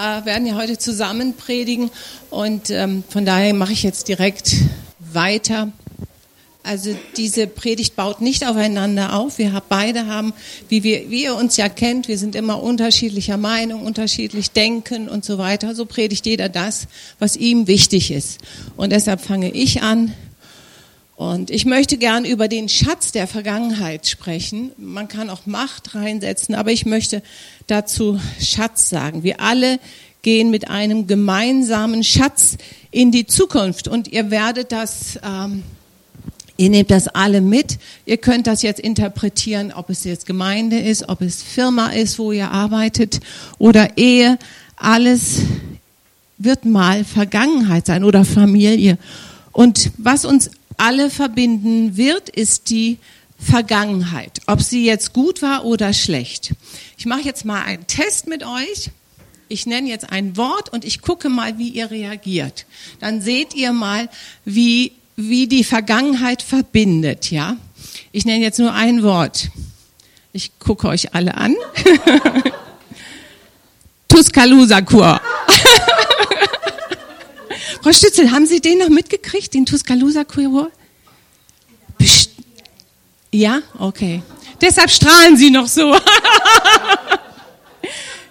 äh, werden ja heute zusammen predigen und ähm, von daher mache ich jetzt direkt weiter. Also diese Predigt baut nicht aufeinander auf. Wir beide haben, wie, wir, wie ihr uns ja kennt, wir sind immer unterschiedlicher Meinung, unterschiedlich denken und so weiter. So predigt jeder das, was ihm wichtig ist. Und deshalb fange ich an. Und ich möchte gern über den Schatz der Vergangenheit sprechen. Man kann auch Macht reinsetzen, aber ich möchte dazu Schatz sagen. Wir alle gehen mit einem gemeinsamen Schatz in die Zukunft und ihr werdet das ähm, Ihr nehmt das alle mit. Ihr könnt das jetzt interpretieren, ob es jetzt Gemeinde ist, ob es Firma ist, wo ihr arbeitet oder Ehe. Alles wird mal Vergangenheit sein oder Familie. Und was uns alle verbinden wird, ist die Vergangenheit. Ob sie jetzt gut war oder schlecht. Ich mache jetzt mal einen Test mit euch. Ich nenne jetzt ein Wort und ich gucke mal, wie ihr reagiert. Dann seht ihr mal, wie wie die Vergangenheit verbindet, ja. Ich nenne jetzt nur ein Wort. Ich gucke euch alle an. Tuscaloosa-Kur. Frau Stützel, haben Sie den noch mitgekriegt, den Tuscaloosa-Kur? Ja, okay. Deshalb strahlen Sie noch so.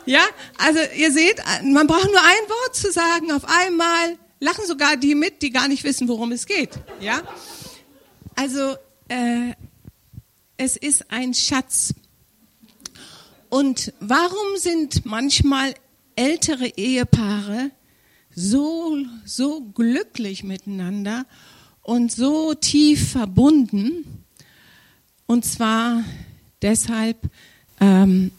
ja, also ihr seht, man braucht nur ein Wort zu sagen auf einmal lachen sogar die mit, die gar nicht wissen, worum es geht. Ja? Also äh, es ist ein Schatz. Und warum sind manchmal ältere Ehepaare so so glücklich miteinander und so tief verbunden? Und zwar deshalb, ähm,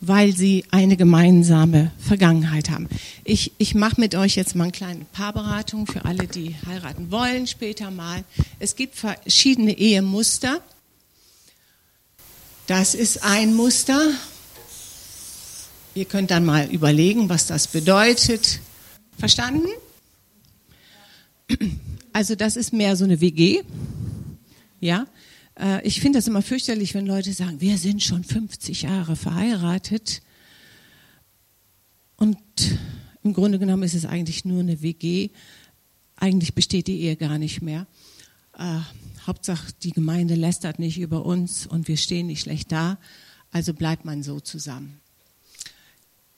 weil sie eine gemeinsame Vergangenheit haben. Ich, ich mache mit euch jetzt mal eine kleine Paarberatung für alle, die heiraten wollen später mal. Es gibt verschiedene Ehemuster. Das ist ein Muster. Ihr könnt dann mal überlegen, was das bedeutet. Verstanden? Also das ist mehr so eine WG. Ja, äh, ich finde das immer fürchterlich, wenn Leute sagen, wir sind schon 50 Jahre verheiratet. Und im Grunde genommen ist es eigentlich nur eine WG. Eigentlich besteht die Ehe gar nicht mehr. Äh, Hauptsache, die Gemeinde lästert nicht über uns und wir stehen nicht schlecht da. Also bleibt man so zusammen.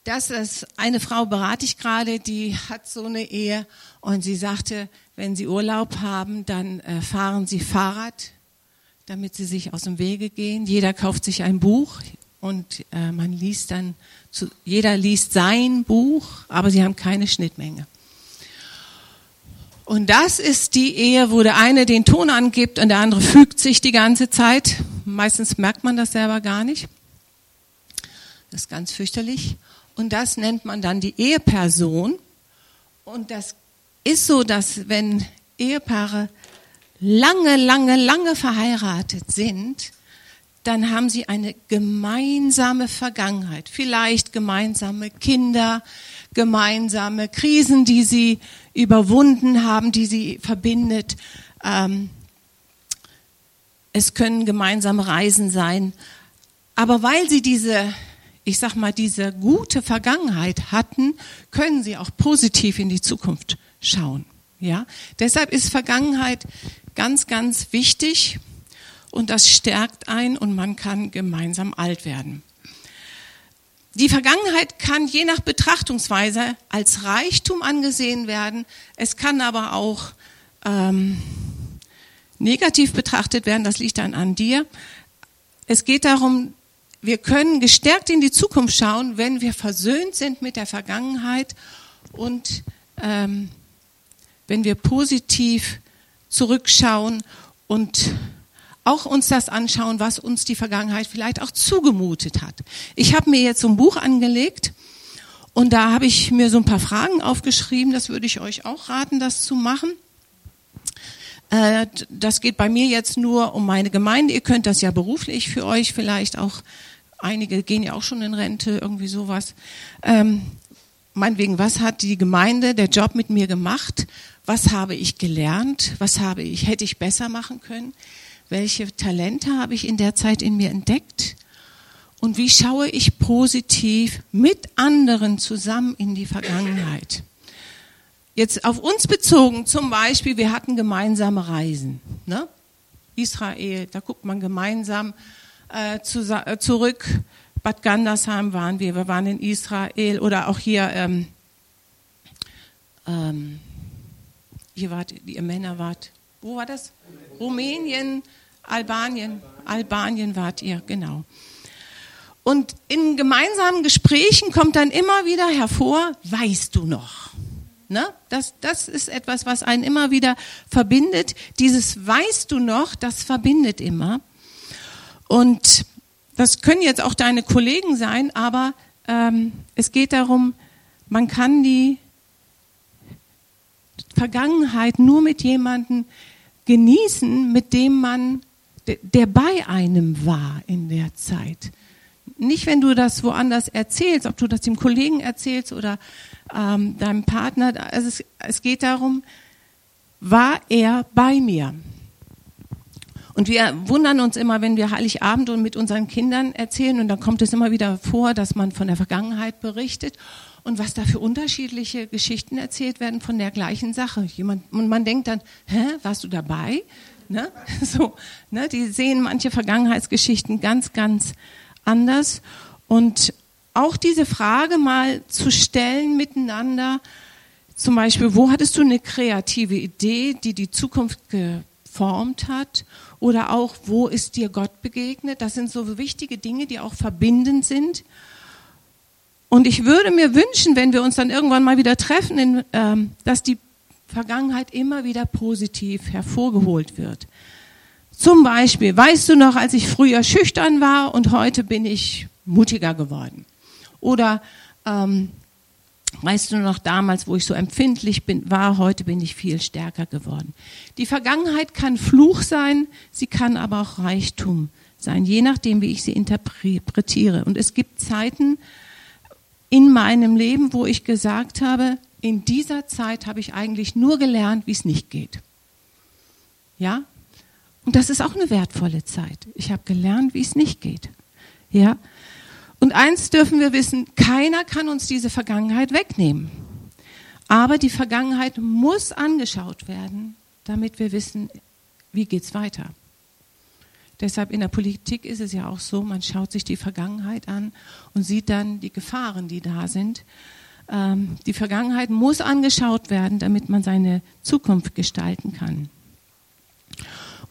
Das ist eine Frau berate ich gerade, die hat so eine Ehe und sie sagte, wenn sie Urlaub haben, dann äh, fahren sie Fahrrad damit sie sich aus dem Wege gehen. Jeder kauft sich ein Buch und äh, man liest dann, zu, jeder liest sein Buch, aber sie haben keine Schnittmenge. Und das ist die Ehe, wo der eine den Ton angibt und der andere fügt sich die ganze Zeit. Meistens merkt man das selber gar nicht. Das ist ganz fürchterlich. Und das nennt man dann die Eheperson. Und das ist so, dass wenn Ehepaare lange, lange, lange verheiratet sind, dann haben sie eine gemeinsame Vergangenheit, vielleicht gemeinsame Kinder, gemeinsame Krisen, die sie überwunden haben, die sie verbindet. Ähm, es können gemeinsame Reisen sein. Aber weil sie diese, ich sag mal, diese gute Vergangenheit hatten, können sie auch positiv in die Zukunft schauen. Ja, deshalb ist Vergangenheit Ganz, ganz wichtig und das stärkt ein und man kann gemeinsam alt werden. Die Vergangenheit kann je nach Betrachtungsweise als Reichtum angesehen werden. Es kann aber auch ähm, negativ betrachtet werden. Das liegt dann an dir. Es geht darum, wir können gestärkt in die Zukunft schauen, wenn wir versöhnt sind mit der Vergangenheit und ähm, wenn wir positiv zurückschauen und auch uns das anschauen, was uns die Vergangenheit vielleicht auch zugemutet hat. Ich habe mir jetzt so ein Buch angelegt und da habe ich mir so ein paar Fragen aufgeschrieben. Das würde ich euch auch raten, das zu machen. Äh, das geht bei mir jetzt nur um meine Gemeinde. Ihr könnt das ja beruflich für euch vielleicht auch. Einige gehen ja auch schon in Rente, irgendwie sowas. Ähm, meinetwegen, was hat die Gemeinde, der Job mit mir gemacht? was habe ich gelernt, was habe ich, hätte ich besser machen können, welche Talente habe ich in der Zeit in mir entdeckt Und wie schaue ich positiv mit anderen zusammen in die Vergangenheit? Jetzt auf uns bezogen, zum Beispiel, wir hatten gemeinsame Reisen. Ne? Israel, da guckt man gemeinsam äh, zu, äh, zurück. Bad Gandersheim waren wir, wir waren in Israel oder auch hier, ähm, ähm, ihr wart, ihr Männer wart, wo war das? Rumänien, Albanien, Albanien wart ihr, genau. Und in gemeinsamen Gesprächen kommt dann immer wieder hervor, weißt du noch? Ne? Das, das ist etwas, was einen immer wieder verbindet. Dieses weißt du noch, das verbindet immer. Und das können jetzt auch deine Kollegen sein, aber ähm, es geht darum, man kann die Vergangenheit nur mit jemandem genießen, mit dem man, der bei einem war in der Zeit. Nicht, wenn du das woanders erzählst, ob du das dem Kollegen erzählst oder ähm, deinem Partner. Also es, es geht darum, war er bei mir? Und wir wundern uns immer, wenn wir Heiligabend und mit unseren Kindern erzählen, und dann kommt es immer wieder vor, dass man von der Vergangenheit berichtet und was da für unterschiedliche Geschichten erzählt werden von der gleichen Sache. Jemand, und man denkt dann, hä, warst du dabei? Ne? So, ne? Die sehen manche Vergangenheitsgeschichten ganz, ganz anders. Und auch diese Frage mal zu stellen miteinander, zum Beispiel, wo hattest du eine kreative Idee, die die Zukunft geformt hat? Oder auch, wo ist dir Gott begegnet? Das sind so wichtige Dinge, die auch verbindend sind. Und ich würde mir wünschen, wenn wir uns dann irgendwann mal wieder treffen, ähm, dass die Vergangenheit immer wieder positiv hervorgeholt wird. Zum Beispiel, weißt du noch, als ich früher schüchtern war und heute bin ich mutiger geworden? Oder ähm, weißt du noch damals, wo ich so empfindlich bin, war, heute bin ich viel stärker geworden. Die Vergangenheit kann Fluch sein, sie kann aber auch Reichtum sein, je nachdem, wie ich sie interpretiere. Und es gibt Zeiten in meinem Leben, wo ich gesagt habe, in dieser Zeit habe ich eigentlich nur gelernt, wie es nicht geht. Ja? Und das ist auch eine wertvolle Zeit. Ich habe gelernt, wie es nicht geht. Ja? Und eins dürfen wir wissen, keiner kann uns diese Vergangenheit wegnehmen. Aber die Vergangenheit muss angeschaut werden, damit wir wissen, wie geht's weiter. Deshalb in der Politik ist es ja auch so, man schaut sich die Vergangenheit an und sieht dann die Gefahren, die da sind. Ähm, die Vergangenheit muss angeschaut werden, damit man seine Zukunft gestalten kann.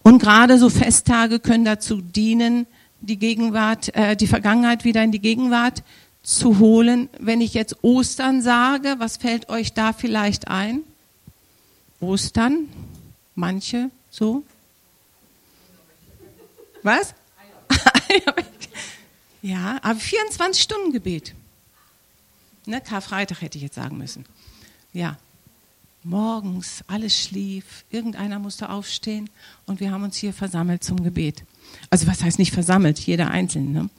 Und gerade so Festtage können dazu dienen, die Gegenwart, äh, die Vergangenheit wieder in die Gegenwart zu holen. Wenn ich jetzt Ostern sage, was fällt euch da vielleicht ein? Ostern? Manche so? Was? ja, aber 24 Stunden Gebet. Ne, Karfreitag hätte ich jetzt sagen müssen. Ja, morgens, alles schlief, irgendeiner musste aufstehen und wir haben uns hier versammelt zum Gebet. Also was heißt nicht versammelt, jeder Einzelne. Ne?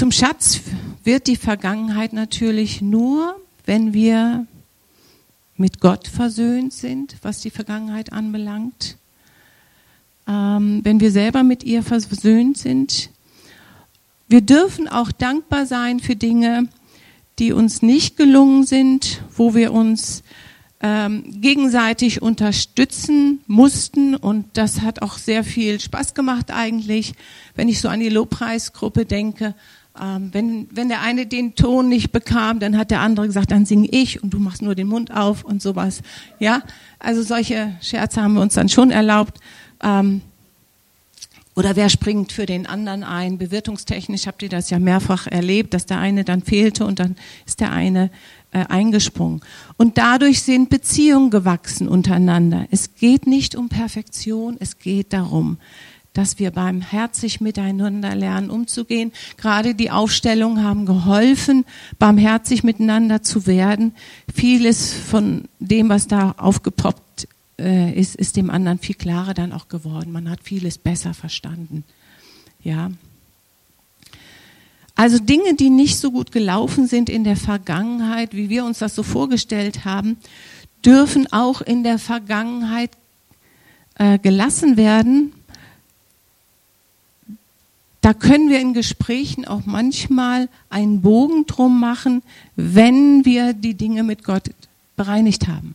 Zum Schatz wird die Vergangenheit natürlich nur, wenn wir mit Gott versöhnt sind, was die Vergangenheit anbelangt. Ähm, wenn wir selber mit ihr versöhnt sind. Wir dürfen auch dankbar sein für Dinge, die uns nicht gelungen sind, wo wir uns ähm, gegenseitig unterstützen mussten. Und das hat auch sehr viel Spaß gemacht eigentlich, wenn ich so an die Lobpreisgruppe denke. Ähm, wenn, wenn der eine den Ton nicht bekam, dann hat der andere gesagt, dann singe ich und du machst nur den Mund auf und sowas. Ja, also solche Scherze haben wir uns dann schon erlaubt. Ähm, oder wer springt für den anderen ein? Bewirtungstechnisch habt ihr das ja mehrfach erlebt, dass der eine dann fehlte und dann ist der eine äh, eingesprungen. Und dadurch sind Beziehungen gewachsen untereinander. Es geht nicht um Perfektion, es geht darum, dass wir beim herzlich miteinander lernen umzugehen. Gerade die Aufstellungen haben geholfen, barmherzig miteinander zu werden. Vieles von dem, was da aufgepoppt äh, ist, ist dem anderen viel klarer dann auch geworden. Man hat vieles besser verstanden. Ja. Also Dinge, die nicht so gut gelaufen sind in der Vergangenheit, wie wir uns das so vorgestellt haben, dürfen auch in der Vergangenheit äh, gelassen werden, da können wir in Gesprächen auch manchmal einen Bogen drum machen, wenn wir die Dinge mit Gott bereinigt haben.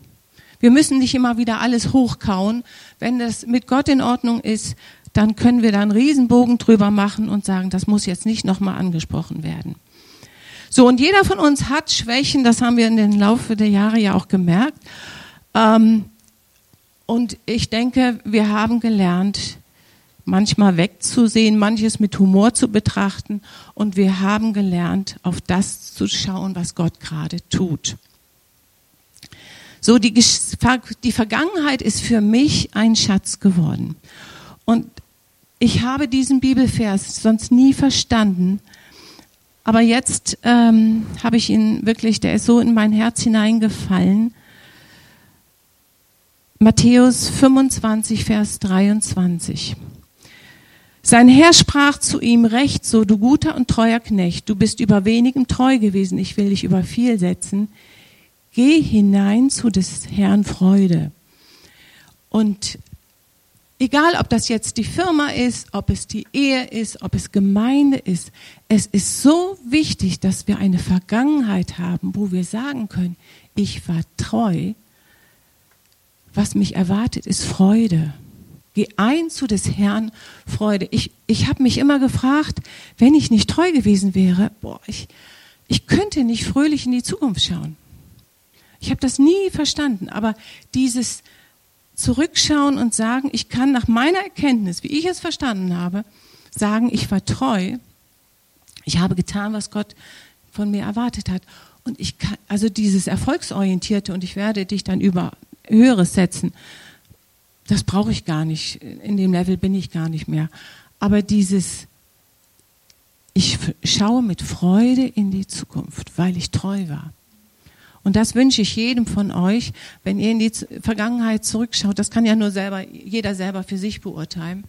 Wir müssen nicht immer wieder alles hochkauen. Wenn das mit Gott in Ordnung ist, dann können wir da einen Riesenbogen drüber machen und sagen, das muss jetzt nicht nochmal angesprochen werden. So, und jeder von uns hat Schwächen, das haben wir in den Laufe der Jahre ja auch gemerkt. Ähm, und ich denke, wir haben gelernt, manchmal wegzusehen, manches mit Humor zu betrachten und wir haben gelernt, auf das zu schauen, was Gott gerade tut. So, die, die Vergangenheit ist für mich ein Schatz geworden. Und ich habe diesen Bibelvers sonst nie verstanden. Aber jetzt ähm, habe ich ihn wirklich, der ist so in mein Herz hineingefallen. Matthäus 25, Vers 23. Sein Herr sprach zu ihm, recht so, du guter und treuer Knecht, du bist über wenigem treu gewesen, ich will dich über viel setzen. Geh hinein zu des Herrn Freude. Und egal, ob das jetzt die Firma ist, ob es die Ehe ist, ob es Gemeinde ist, es ist so wichtig, dass wir eine Vergangenheit haben, wo wir sagen können, ich war treu. Was mich erwartet, ist Freude. Geh ein zu des Herrn Freude. Ich, ich habe mich immer gefragt, wenn ich nicht treu gewesen wäre, boah, ich, ich könnte nicht fröhlich in die Zukunft schauen. Ich habe das nie verstanden, aber dieses Zurückschauen und sagen, ich kann nach meiner Erkenntnis, wie ich es verstanden habe, sagen, ich war treu, ich habe getan, was Gott von mir erwartet hat. Und ich kann, also dieses Erfolgsorientierte und ich werde dich dann über Höheres setzen das brauche ich gar nicht. In dem Level bin ich gar nicht mehr. Aber dieses, ich schaue mit Freude in die Zukunft, weil ich treu war. Und das wünsche ich jedem von euch, wenn ihr in die Vergangenheit zurückschaut. Das kann ja nur selber, jeder selber für sich beurteilen.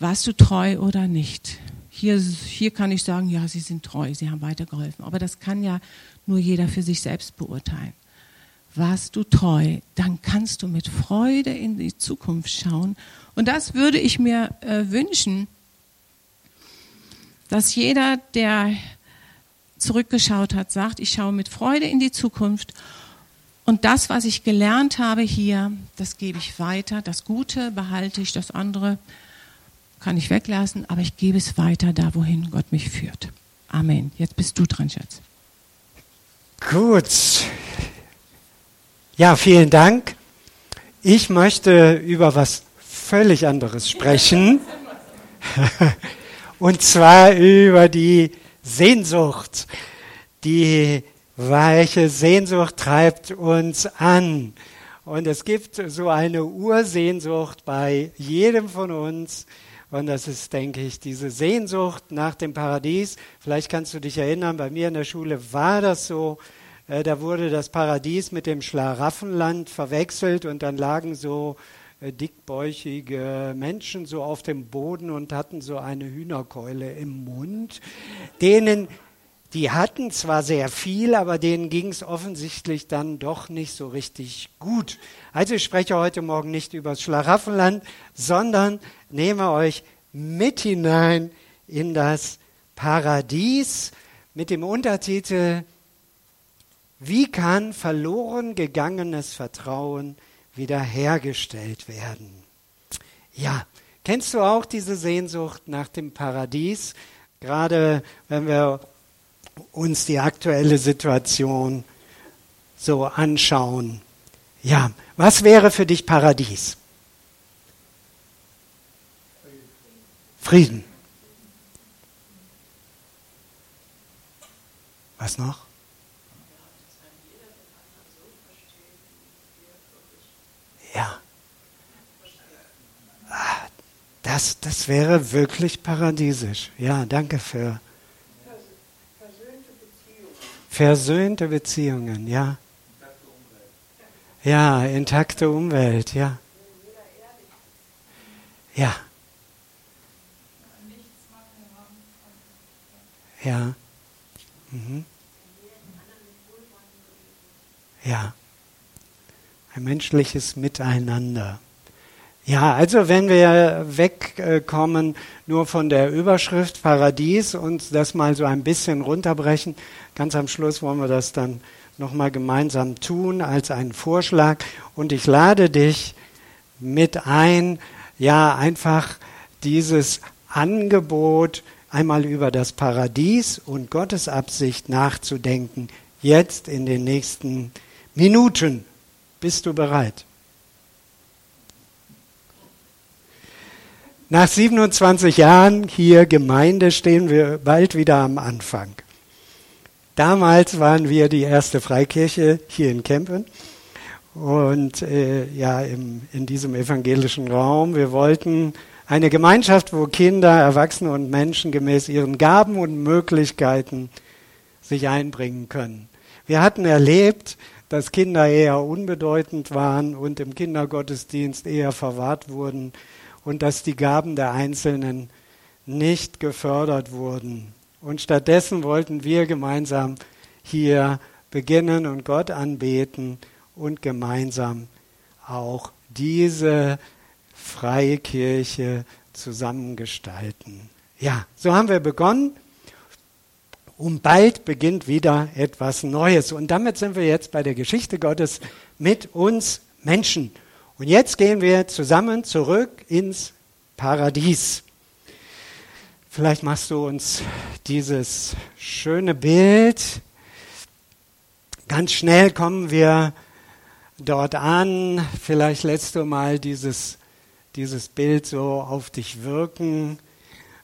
Warst du treu oder nicht? Hier, hier kann ich sagen, ja, sie sind treu, sie haben weitergeholfen. Aber das kann ja nur jeder für sich selbst beurteilen warst du treu, dann kannst du mit Freude in die Zukunft schauen. Und das würde ich mir äh, wünschen, dass jeder, der zurückgeschaut hat, sagt, ich schaue mit Freude in die Zukunft. Und das, was ich gelernt habe hier, das gebe ich weiter. Das Gute behalte ich, das andere kann ich weglassen, aber ich gebe es weiter da, wohin Gott mich führt. Amen. Jetzt bist du dran, Schatz. Gut. Ja, vielen Dank. Ich möchte über was völlig anderes sprechen. Und zwar über die Sehnsucht. Die weiche Sehnsucht treibt uns an. Und es gibt so eine Ursehnsucht bei jedem von uns. Und das ist, denke ich, diese Sehnsucht nach dem Paradies. Vielleicht kannst du dich erinnern, bei mir in der Schule war das so. Äh, da wurde das Paradies mit dem Schlaraffenland verwechselt und dann lagen so dickbäuchige Menschen so auf dem Boden und hatten so eine Hühnerkeule im Mund, denen die hatten zwar sehr viel, aber denen ging es offensichtlich dann doch nicht so richtig gut. Also ich spreche heute Morgen nicht über das Schlaraffenland, sondern nehme euch mit hinein in das Paradies mit dem Untertitel wie kann verloren gegangenes Vertrauen wiederhergestellt werden? Ja, kennst du auch diese Sehnsucht nach dem Paradies? Gerade wenn wir uns die aktuelle Situation so anschauen. Ja, was wäre für dich Paradies? Frieden. Was noch? Das, das wäre wirklich paradiesisch. Ja, danke für. Versöhnte Beziehungen. Versöhnte Beziehungen, ja. Ja, intakte Umwelt, ja. Ja. Ja. Mhm. Ja ein menschliches Miteinander. Ja, also wenn wir wegkommen nur von der Überschrift Paradies und das mal so ein bisschen runterbrechen, ganz am Schluss wollen wir das dann nochmal gemeinsam tun als einen Vorschlag. Und ich lade dich mit ein, ja, einfach dieses Angebot einmal über das Paradies und Gottes Absicht nachzudenken, jetzt in den nächsten Minuten. Bist du bereit? Nach 27 Jahren hier Gemeinde stehen wir bald wieder am Anfang. Damals waren wir die erste Freikirche hier in Kempen und äh, ja im, in diesem evangelischen Raum. Wir wollten eine Gemeinschaft, wo Kinder, Erwachsene und Menschen gemäß ihren Gaben und Möglichkeiten sich einbringen können. Wir hatten erlebt, dass Kinder eher unbedeutend waren und im Kindergottesdienst eher verwahrt wurden und dass die Gaben der Einzelnen nicht gefördert wurden. Und stattdessen wollten wir gemeinsam hier beginnen und Gott anbeten und gemeinsam auch diese freie Kirche zusammengestalten. Ja, so haben wir begonnen. Und bald beginnt wieder etwas Neues. Und damit sind wir jetzt bei der Geschichte Gottes mit uns Menschen. Und jetzt gehen wir zusammen zurück ins Paradies. Vielleicht machst du uns dieses schöne Bild. Ganz schnell kommen wir dort an. Vielleicht lässt du mal dieses, dieses Bild so auf dich wirken.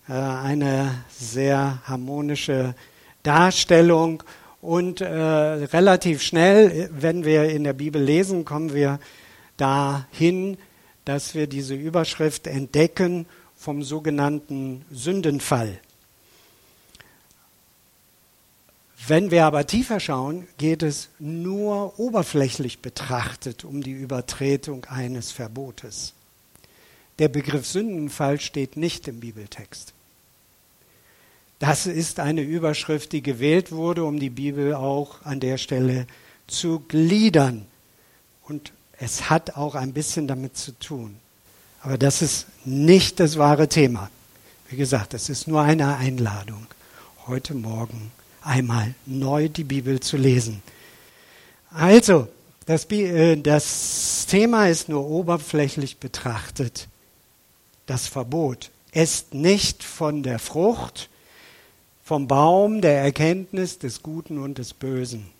Äh, eine sehr harmonische Darstellung. Und äh, relativ schnell, wenn wir in der Bibel lesen, kommen wir dahin, dass wir diese Überschrift entdecken vom sogenannten Sündenfall. Wenn wir aber tiefer schauen, geht es nur oberflächlich betrachtet um die Übertretung eines Verbotes. Der Begriff Sündenfall steht nicht im Bibeltext. Das ist eine Überschrift, die gewählt wurde, um die Bibel auch an der Stelle zu gliedern. Und es hat auch ein bisschen damit zu tun. Aber das ist nicht das wahre Thema. Wie gesagt, es ist nur eine Einladung, heute Morgen einmal neu die Bibel zu lesen. Also, das, äh, das Thema ist nur oberflächlich betrachtet. Das Verbot. Esst nicht von der Frucht, vom Baum der Erkenntnis des Guten und des Bösen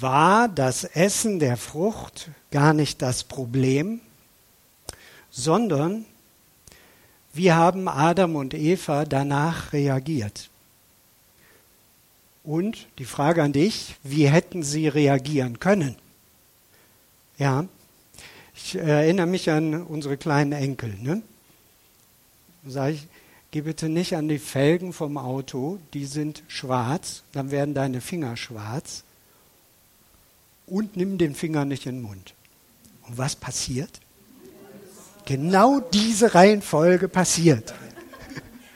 war das Essen der Frucht gar nicht das Problem, sondern wie haben Adam und Eva danach reagiert? Und die Frage an dich, wie hätten sie reagieren können? Ja, ich erinnere mich an unsere kleinen Enkel. Ne? Sag ich, geh bitte nicht an die Felgen vom Auto, die sind schwarz, dann werden deine Finger schwarz und nimm den Finger nicht in den Mund. Und was passiert? Genau diese Reihenfolge passiert.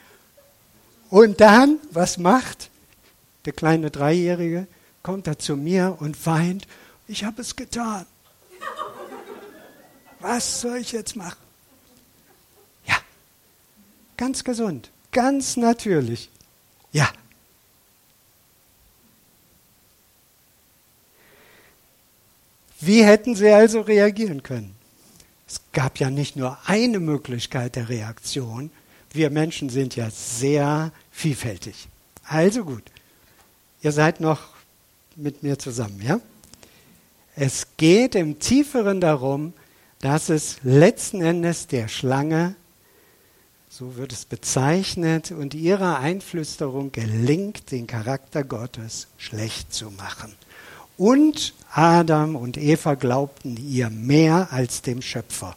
Und dann, was macht der kleine Dreijährige? Kommt er zu mir und weint, ich habe es getan. Was soll ich jetzt machen? Ja, ganz gesund, ganz natürlich. Ja, Wie hätten sie also reagieren können? Es gab ja nicht nur eine Möglichkeit der Reaktion. Wir Menschen sind ja sehr vielfältig. Also gut, ihr seid noch mit mir zusammen, ja? Es geht im Tieferen darum, dass es letzten Endes der Schlange, so wird es bezeichnet, und ihrer Einflüsterung gelingt, den Charakter Gottes schlecht zu machen. Und Adam und Eva glaubten ihr mehr als dem Schöpfer.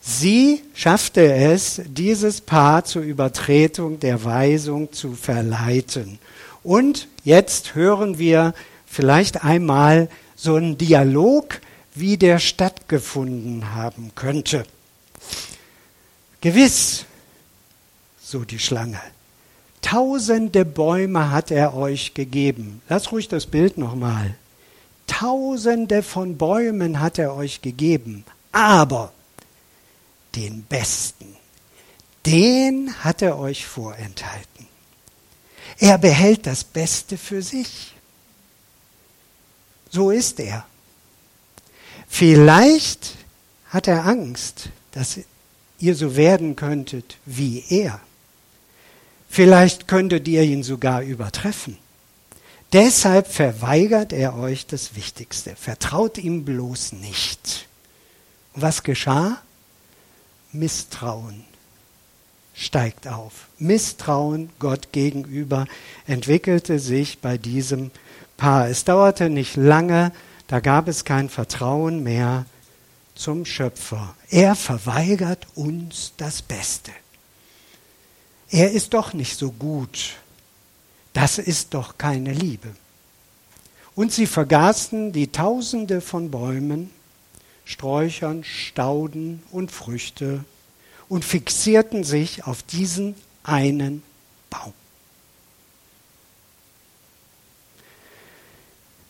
Sie schaffte es, dieses Paar zur Übertretung der Weisung zu verleiten. Und jetzt hören wir vielleicht einmal so einen Dialog, wie der stattgefunden haben könnte. Gewiss, so die Schlange, Tausende Bäume hat er euch gegeben. Lass ruhig das Bild nochmal. Tausende von Bäumen hat er euch gegeben, aber den besten, den hat er euch vorenthalten. Er behält das Beste für sich. So ist er. Vielleicht hat er Angst, dass ihr so werden könntet wie er. Vielleicht könntet ihr ihn sogar übertreffen. Deshalb verweigert er euch das Wichtigste. Vertraut ihm bloß nicht. Und was geschah? Misstrauen steigt auf. Misstrauen Gott gegenüber entwickelte sich bei diesem Paar. Es dauerte nicht lange, da gab es kein Vertrauen mehr zum Schöpfer. Er verweigert uns das Beste. Er ist doch nicht so gut. Das ist doch keine Liebe. Und sie vergaßen die Tausende von Bäumen, Sträuchern, Stauden und Früchte und fixierten sich auf diesen einen Baum.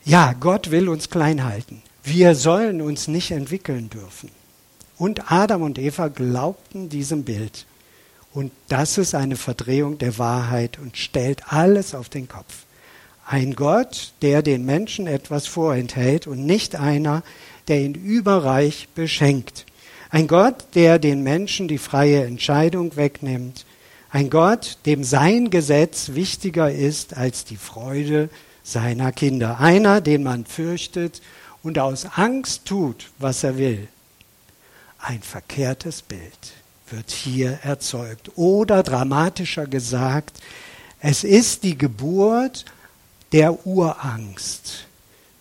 Ja, Gott will uns klein halten. Wir sollen uns nicht entwickeln dürfen. Und Adam und Eva glaubten diesem Bild. Und das ist eine Verdrehung der Wahrheit und stellt alles auf den Kopf. Ein Gott, der den Menschen etwas vorenthält und nicht einer, der ihn überreich beschenkt. Ein Gott, der den Menschen die freie Entscheidung wegnimmt. Ein Gott, dem sein Gesetz wichtiger ist als die Freude seiner Kinder. Einer, den man fürchtet und aus Angst tut, was er will. Ein verkehrtes Bild wird hier erzeugt. Oder dramatischer gesagt, es ist die Geburt der Urangst.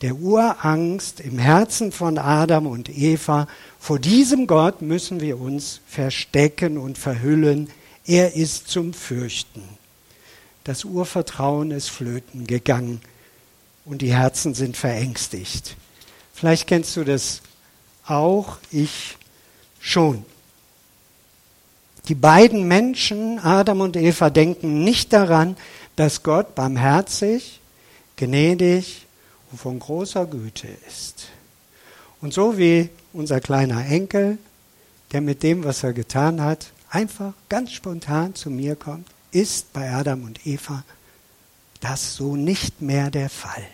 Der Urangst im Herzen von Adam und Eva. Vor diesem Gott müssen wir uns verstecken und verhüllen. Er ist zum Fürchten. Das Urvertrauen ist flöten gegangen und die Herzen sind verängstigt. Vielleicht kennst du das auch, ich schon. Die beiden Menschen, Adam und Eva, denken nicht daran, dass Gott barmherzig, gnädig und von großer Güte ist. Und so wie unser kleiner Enkel, der mit dem, was er getan hat, einfach ganz spontan zu mir kommt, ist bei Adam und Eva das so nicht mehr der Fall.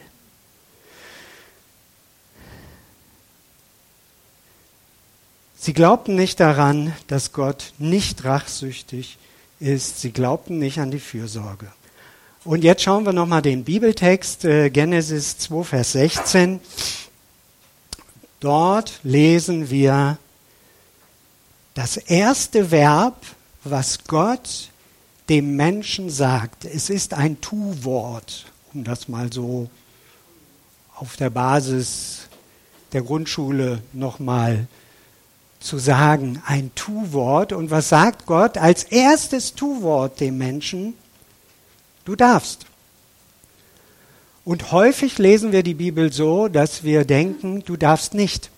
Sie glaubten nicht daran, dass Gott nicht rachsüchtig ist. Sie glaubten nicht an die Fürsorge. Und jetzt schauen wir nochmal den Bibeltext, äh, Genesis 2, Vers 16. Dort lesen wir das erste Verb, was Gott dem Menschen sagt. Es ist ein Tu-Wort, um das mal so auf der Basis der Grundschule nochmal zu sagen, ein Tu-Wort. Und was sagt Gott als erstes Tu-Wort dem Menschen? Du darfst. Und häufig lesen wir die Bibel so, dass wir denken, du darfst nicht.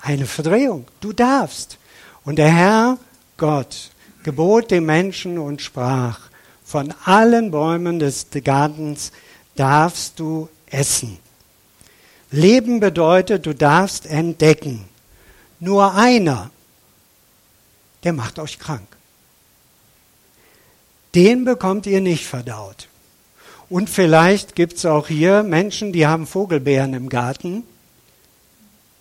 Eine Verdrehung. Du darfst. Und der Herr Gott gebot dem Menschen und sprach, von allen Bäumen des Gartens darfst du essen. Leben bedeutet, du darfst entdecken nur einer, der macht euch krank. Den bekommt ihr nicht verdaut. Und vielleicht gibt es auch hier Menschen, die haben Vogelbeeren im Garten.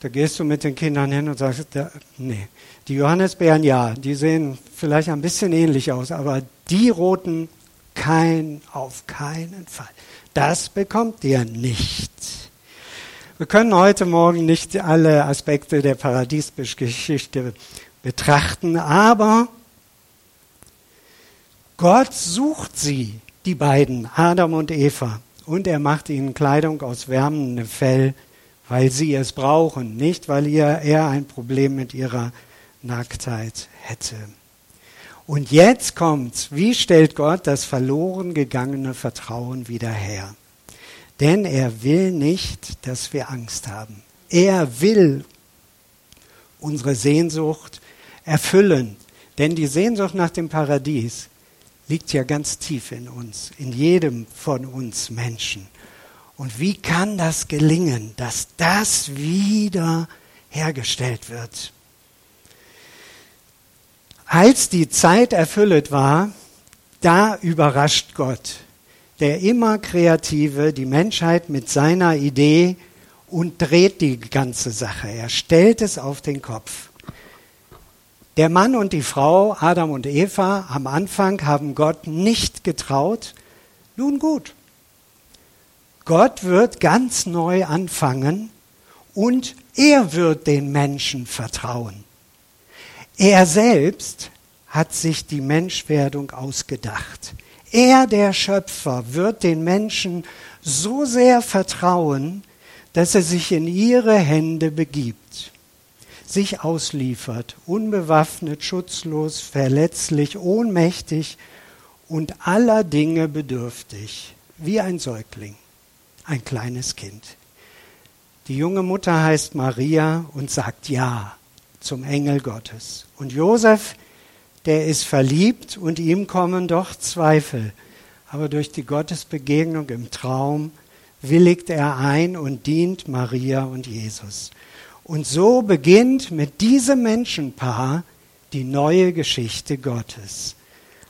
Da gehst du mit den Kindern hin und sagst, da, nee, die Johannisbeeren ja, die sehen vielleicht ein bisschen ähnlich aus, aber die roten kein, auf keinen Fall. Das bekommt ihr nicht. Wir können heute Morgen nicht alle Aspekte der Paradiesgeschichte betrachten, aber Gott sucht sie, die beiden, Adam und Eva, und er macht ihnen Kleidung aus wärmendem Fell, weil sie es brauchen, nicht weil er ein Problem mit ihrer Nacktheit hätte. Und jetzt kommt's. Wie stellt Gott das verloren gegangene Vertrauen wieder her? Denn er will nicht, dass wir Angst haben. Er will unsere Sehnsucht erfüllen. Denn die Sehnsucht nach dem Paradies liegt ja ganz tief in uns, in jedem von uns Menschen. Und wie kann das gelingen, dass das wieder hergestellt wird? Als die Zeit erfüllt war, da überrascht Gott, der immer Kreative, die Menschheit mit seiner Idee und dreht die ganze Sache. Er stellt es auf den Kopf. Der Mann und die Frau, Adam und Eva, am Anfang haben Gott nicht getraut. Nun gut. Gott wird ganz neu anfangen und er wird den Menschen vertrauen. Er selbst hat sich die Menschwerdung ausgedacht. Er, der Schöpfer, wird den Menschen so sehr vertrauen, dass er sich in ihre Hände begibt, sich ausliefert, unbewaffnet, schutzlos, verletzlich, ohnmächtig und aller Dinge bedürftig, wie ein Säugling, ein kleines Kind. Die junge Mutter heißt Maria und sagt Ja zum Engel Gottes. Und Josef, der ist verliebt und ihm kommen doch Zweifel. Aber durch die Gottesbegegnung im Traum willigt er ein und dient Maria und Jesus. Und so beginnt mit diesem Menschenpaar die neue Geschichte Gottes.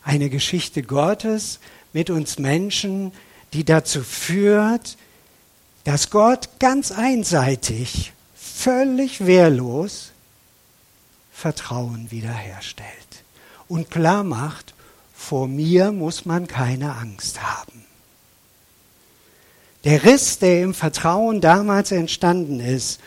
Eine Geschichte Gottes mit uns Menschen, die dazu führt, dass Gott ganz einseitig, völlig wehrlos Vertrauen wiederherstellt und klar macht, vor mir muss man keine Angst haben. Der Riss, der im Vertrauen damals entstanden ist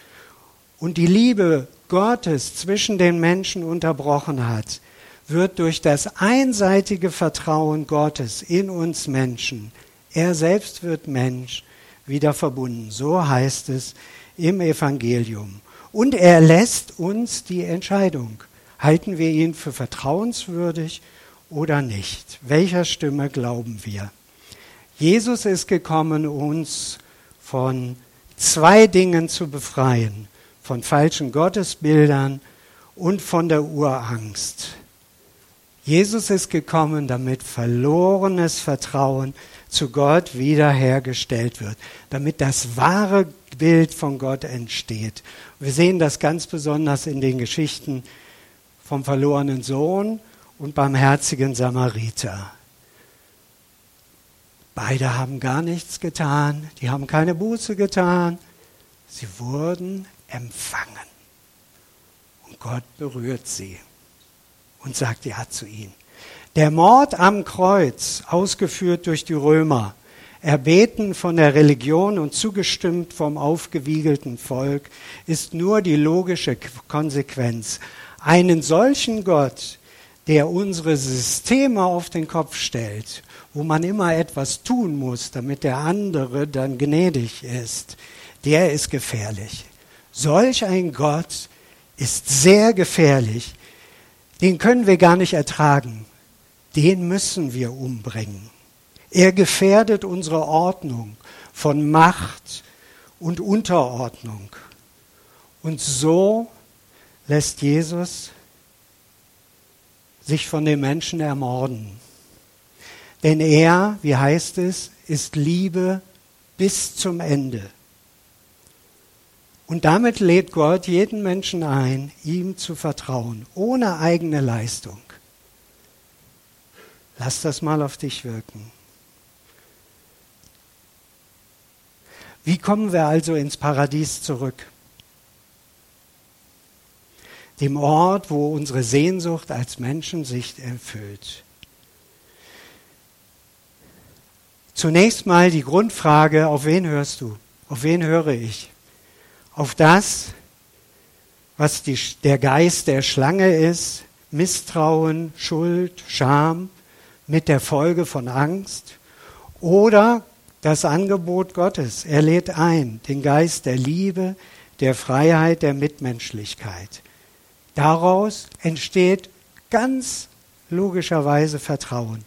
und die Liebe Gottes zwischen den Menschen unterbrochen hat, wird durch das einseitige Vertrauen Gottes in uns Menschen, er selbst wird Mensch, wieder verbunden. So heißt es im Evangelium. Und er lässt uns die Entscheidung. Halten wir ihn für vertrauenswürdig oder nicht? Welcher Stimme glauben wir? Jesus ist gekommen, uns von zwei Dingen zu befreien, von falschen Gottesbildern und von der Urangst. Jesus ist gekommen, damit verlorenes Vertrauen zu Gott wiederhergestellt wird, damit das wahre Bild von Gott entsteht. Wir sehen das ganz besonders in den Geschichten vom verlorenen Sohn und barmherzigen Samariter. Beide haben gar nichts getan, die haben keine Buße getan, sie wurden empfangen. Und Gott berührt sie und sagt ja zu ihnen. Der Mord am Kreuz, ausgeführt durch die Römer, erbeten von der Religion und zugestimmt vom aufgewiegelten Volk, ist nur die logische Konsequenz. Einen solchen Gott, der unsere Systeme auf den Kopf stellt wo man immer etwas tun muss, damit der andere dann gnädig ist, der ist gefährlich. Solch ein Gott ist sehr gefährlich. Den können wir gar nicht ertragen. Den müssen wir umbringen. Er gefährdet unsere Ordnung von Macht und Unterordnung. Und so lässt Jesus sich von den Menschen ermorden. Denn er, wie heißt es, ist Liebe bis zum Ende. Und damit lädt Gott jeden Menschen ein, ihm zu vertrauen, ohne eigene Leistung. Lass das mal auf dich wirken. Wie kommen wir also ins Paradies zurück? Dem Ort, wo unsere Sehnsucht als Menschen sich erfüllt. Zunächst mal die Grundfrage, auf wen hörst du? Auf wen höre ich? Auf das, was die, der Geist der Schlange ist, Misstrauen, Schuld, Scham mit der Folge von Angst oder das Angebot Gottes. Er lädt ein, den Geist der Liebe, der Freiheit, der Mitmenschlichkeit. Daraus entsteht ganz logischerweise Vertrauen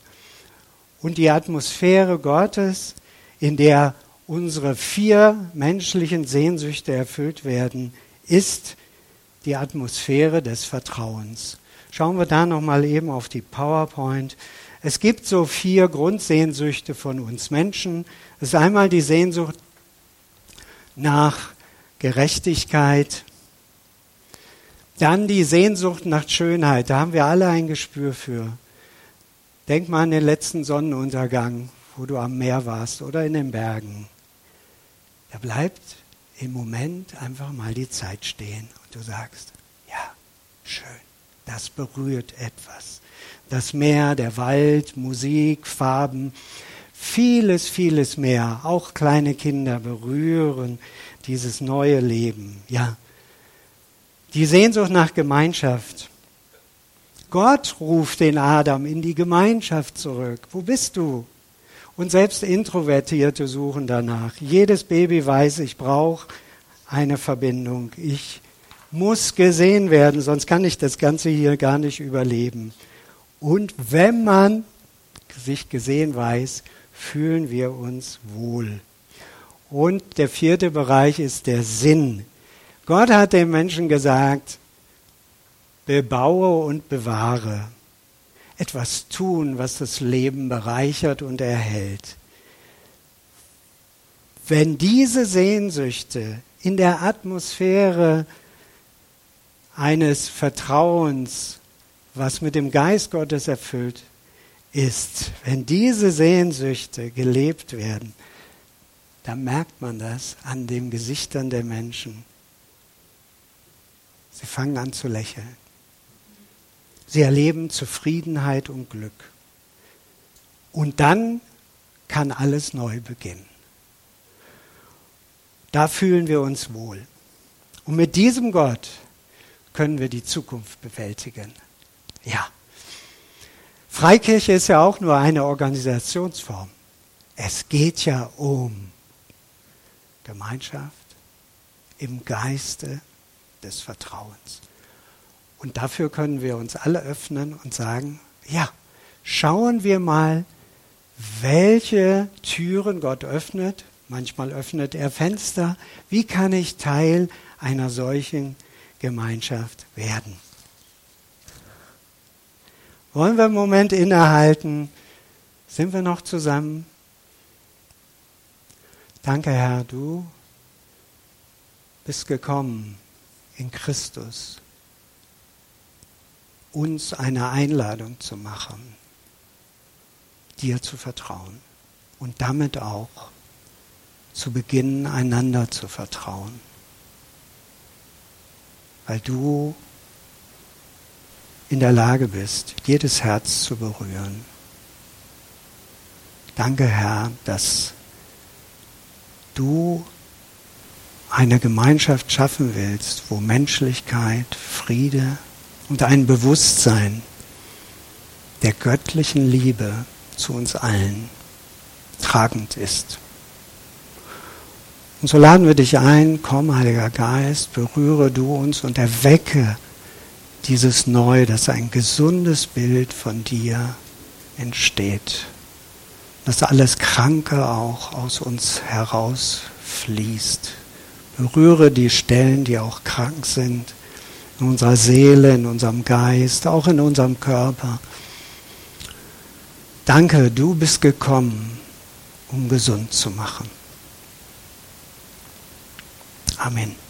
und die Atmosphäre Gottes, in der unsere vier menschlichen Sehnsüchte erfüllt werden, ist die Atmosphäre des Vertrauens. Schauen wir da noch mal eben auf die PowerPoint. Es gibt so vier Grundsehnsüchte von uns Menschen. Es ist einmal die Sehnsucht nach Gerechtigkeit. Dann die Sehnsucht nach Schönheit, da haben wir alle ein Gespür für. Denk mal an den letzten Sonnenuntergang, wo du am Meer warst oder in den Bergen. Da bleibt im Moment einfach mal die Zeit stehen und du sagst, ja, schön, das berührt etwas. Das Meer, der Wald, Musik, Farben, vieles, vieles mehr. Auch kleine Kinder berühren dieses neue Leben. Ja, die Sehnsucht nach Gemeinschaft. Gott ruft den Adam in die Gemeinschaft zurück. Wo bist du? Und selbst Introvertierte suchen danach. Jedes Baby weiß, ich brauche eine Verbindung. Ich muss gesehen werden, sonst kann ich das Ganze hier gar nicht überleben. Und wenn man sich gesehen weiß, fühlen wir uns wohl. Und der vierte Bereich ist der Sinn. Gott hat dem Menschen gesagt, bebaue und bewahre. Etwas tun, was das Leben bereichert und erhält. Wenn diese Sehnsüchte in der Atmosphäre eines Vertrauens, was mit dem Geist Gottes erfüllt ist, wenn diese Sehnsüchte gelebt werden, dann merkt man das an den Gesichtern der Menschen. Sie fangen an zu lächeln. Sie erleben Zufriedenheit und Glück. Und dann kann alles neu beginnen. Da fühlen wir uns wohl. Und mit diesem Gott können wir die Zukunft bewältigen. Ja. Freikirche ist ja auch nur eine Organisationsform. Es geht ja um Gemeinschaft im Geiste des Vertrauens. Und dafür können wir uns alle öffnen und sagen, ja, schauen wir mal, welche Türen Gott öffnet. Manchmal öffnet er Fenster. Wie kann ich Teil einer solchen Gemeinschaft werden? Wollen wir einen Moment innehalten? Sind wir noch zusammen? Danke, Herr, du bist gekommen in Christus, uns eine Einladung zu machen, dir zu vertrauen und damit auch zu beginnen, einander zu vertrauen. Weil du in der Lage bist, jedes Herz zu berühren. Danke, Herr, dass du eine Gemeinschaft schaffen willst, wo Menschlichkeit, Friede und ein Bewusstsein der göttlichen Liebe zu uns allen tragend ist. Und so laden wir dich ein, komm, Heiliger Geist, berühre du uns und erwecke dieses Neu, dass ein gesundes Bild von dir entsteht. Dass alles Kranke auch aus uns herausfließt. Berühre die Stellen, die auch krank sind, in unserer Seele, in unserem Geist, auch in unserem Körper. Danke, du bist gekommen, um gesund zu machen. Amen.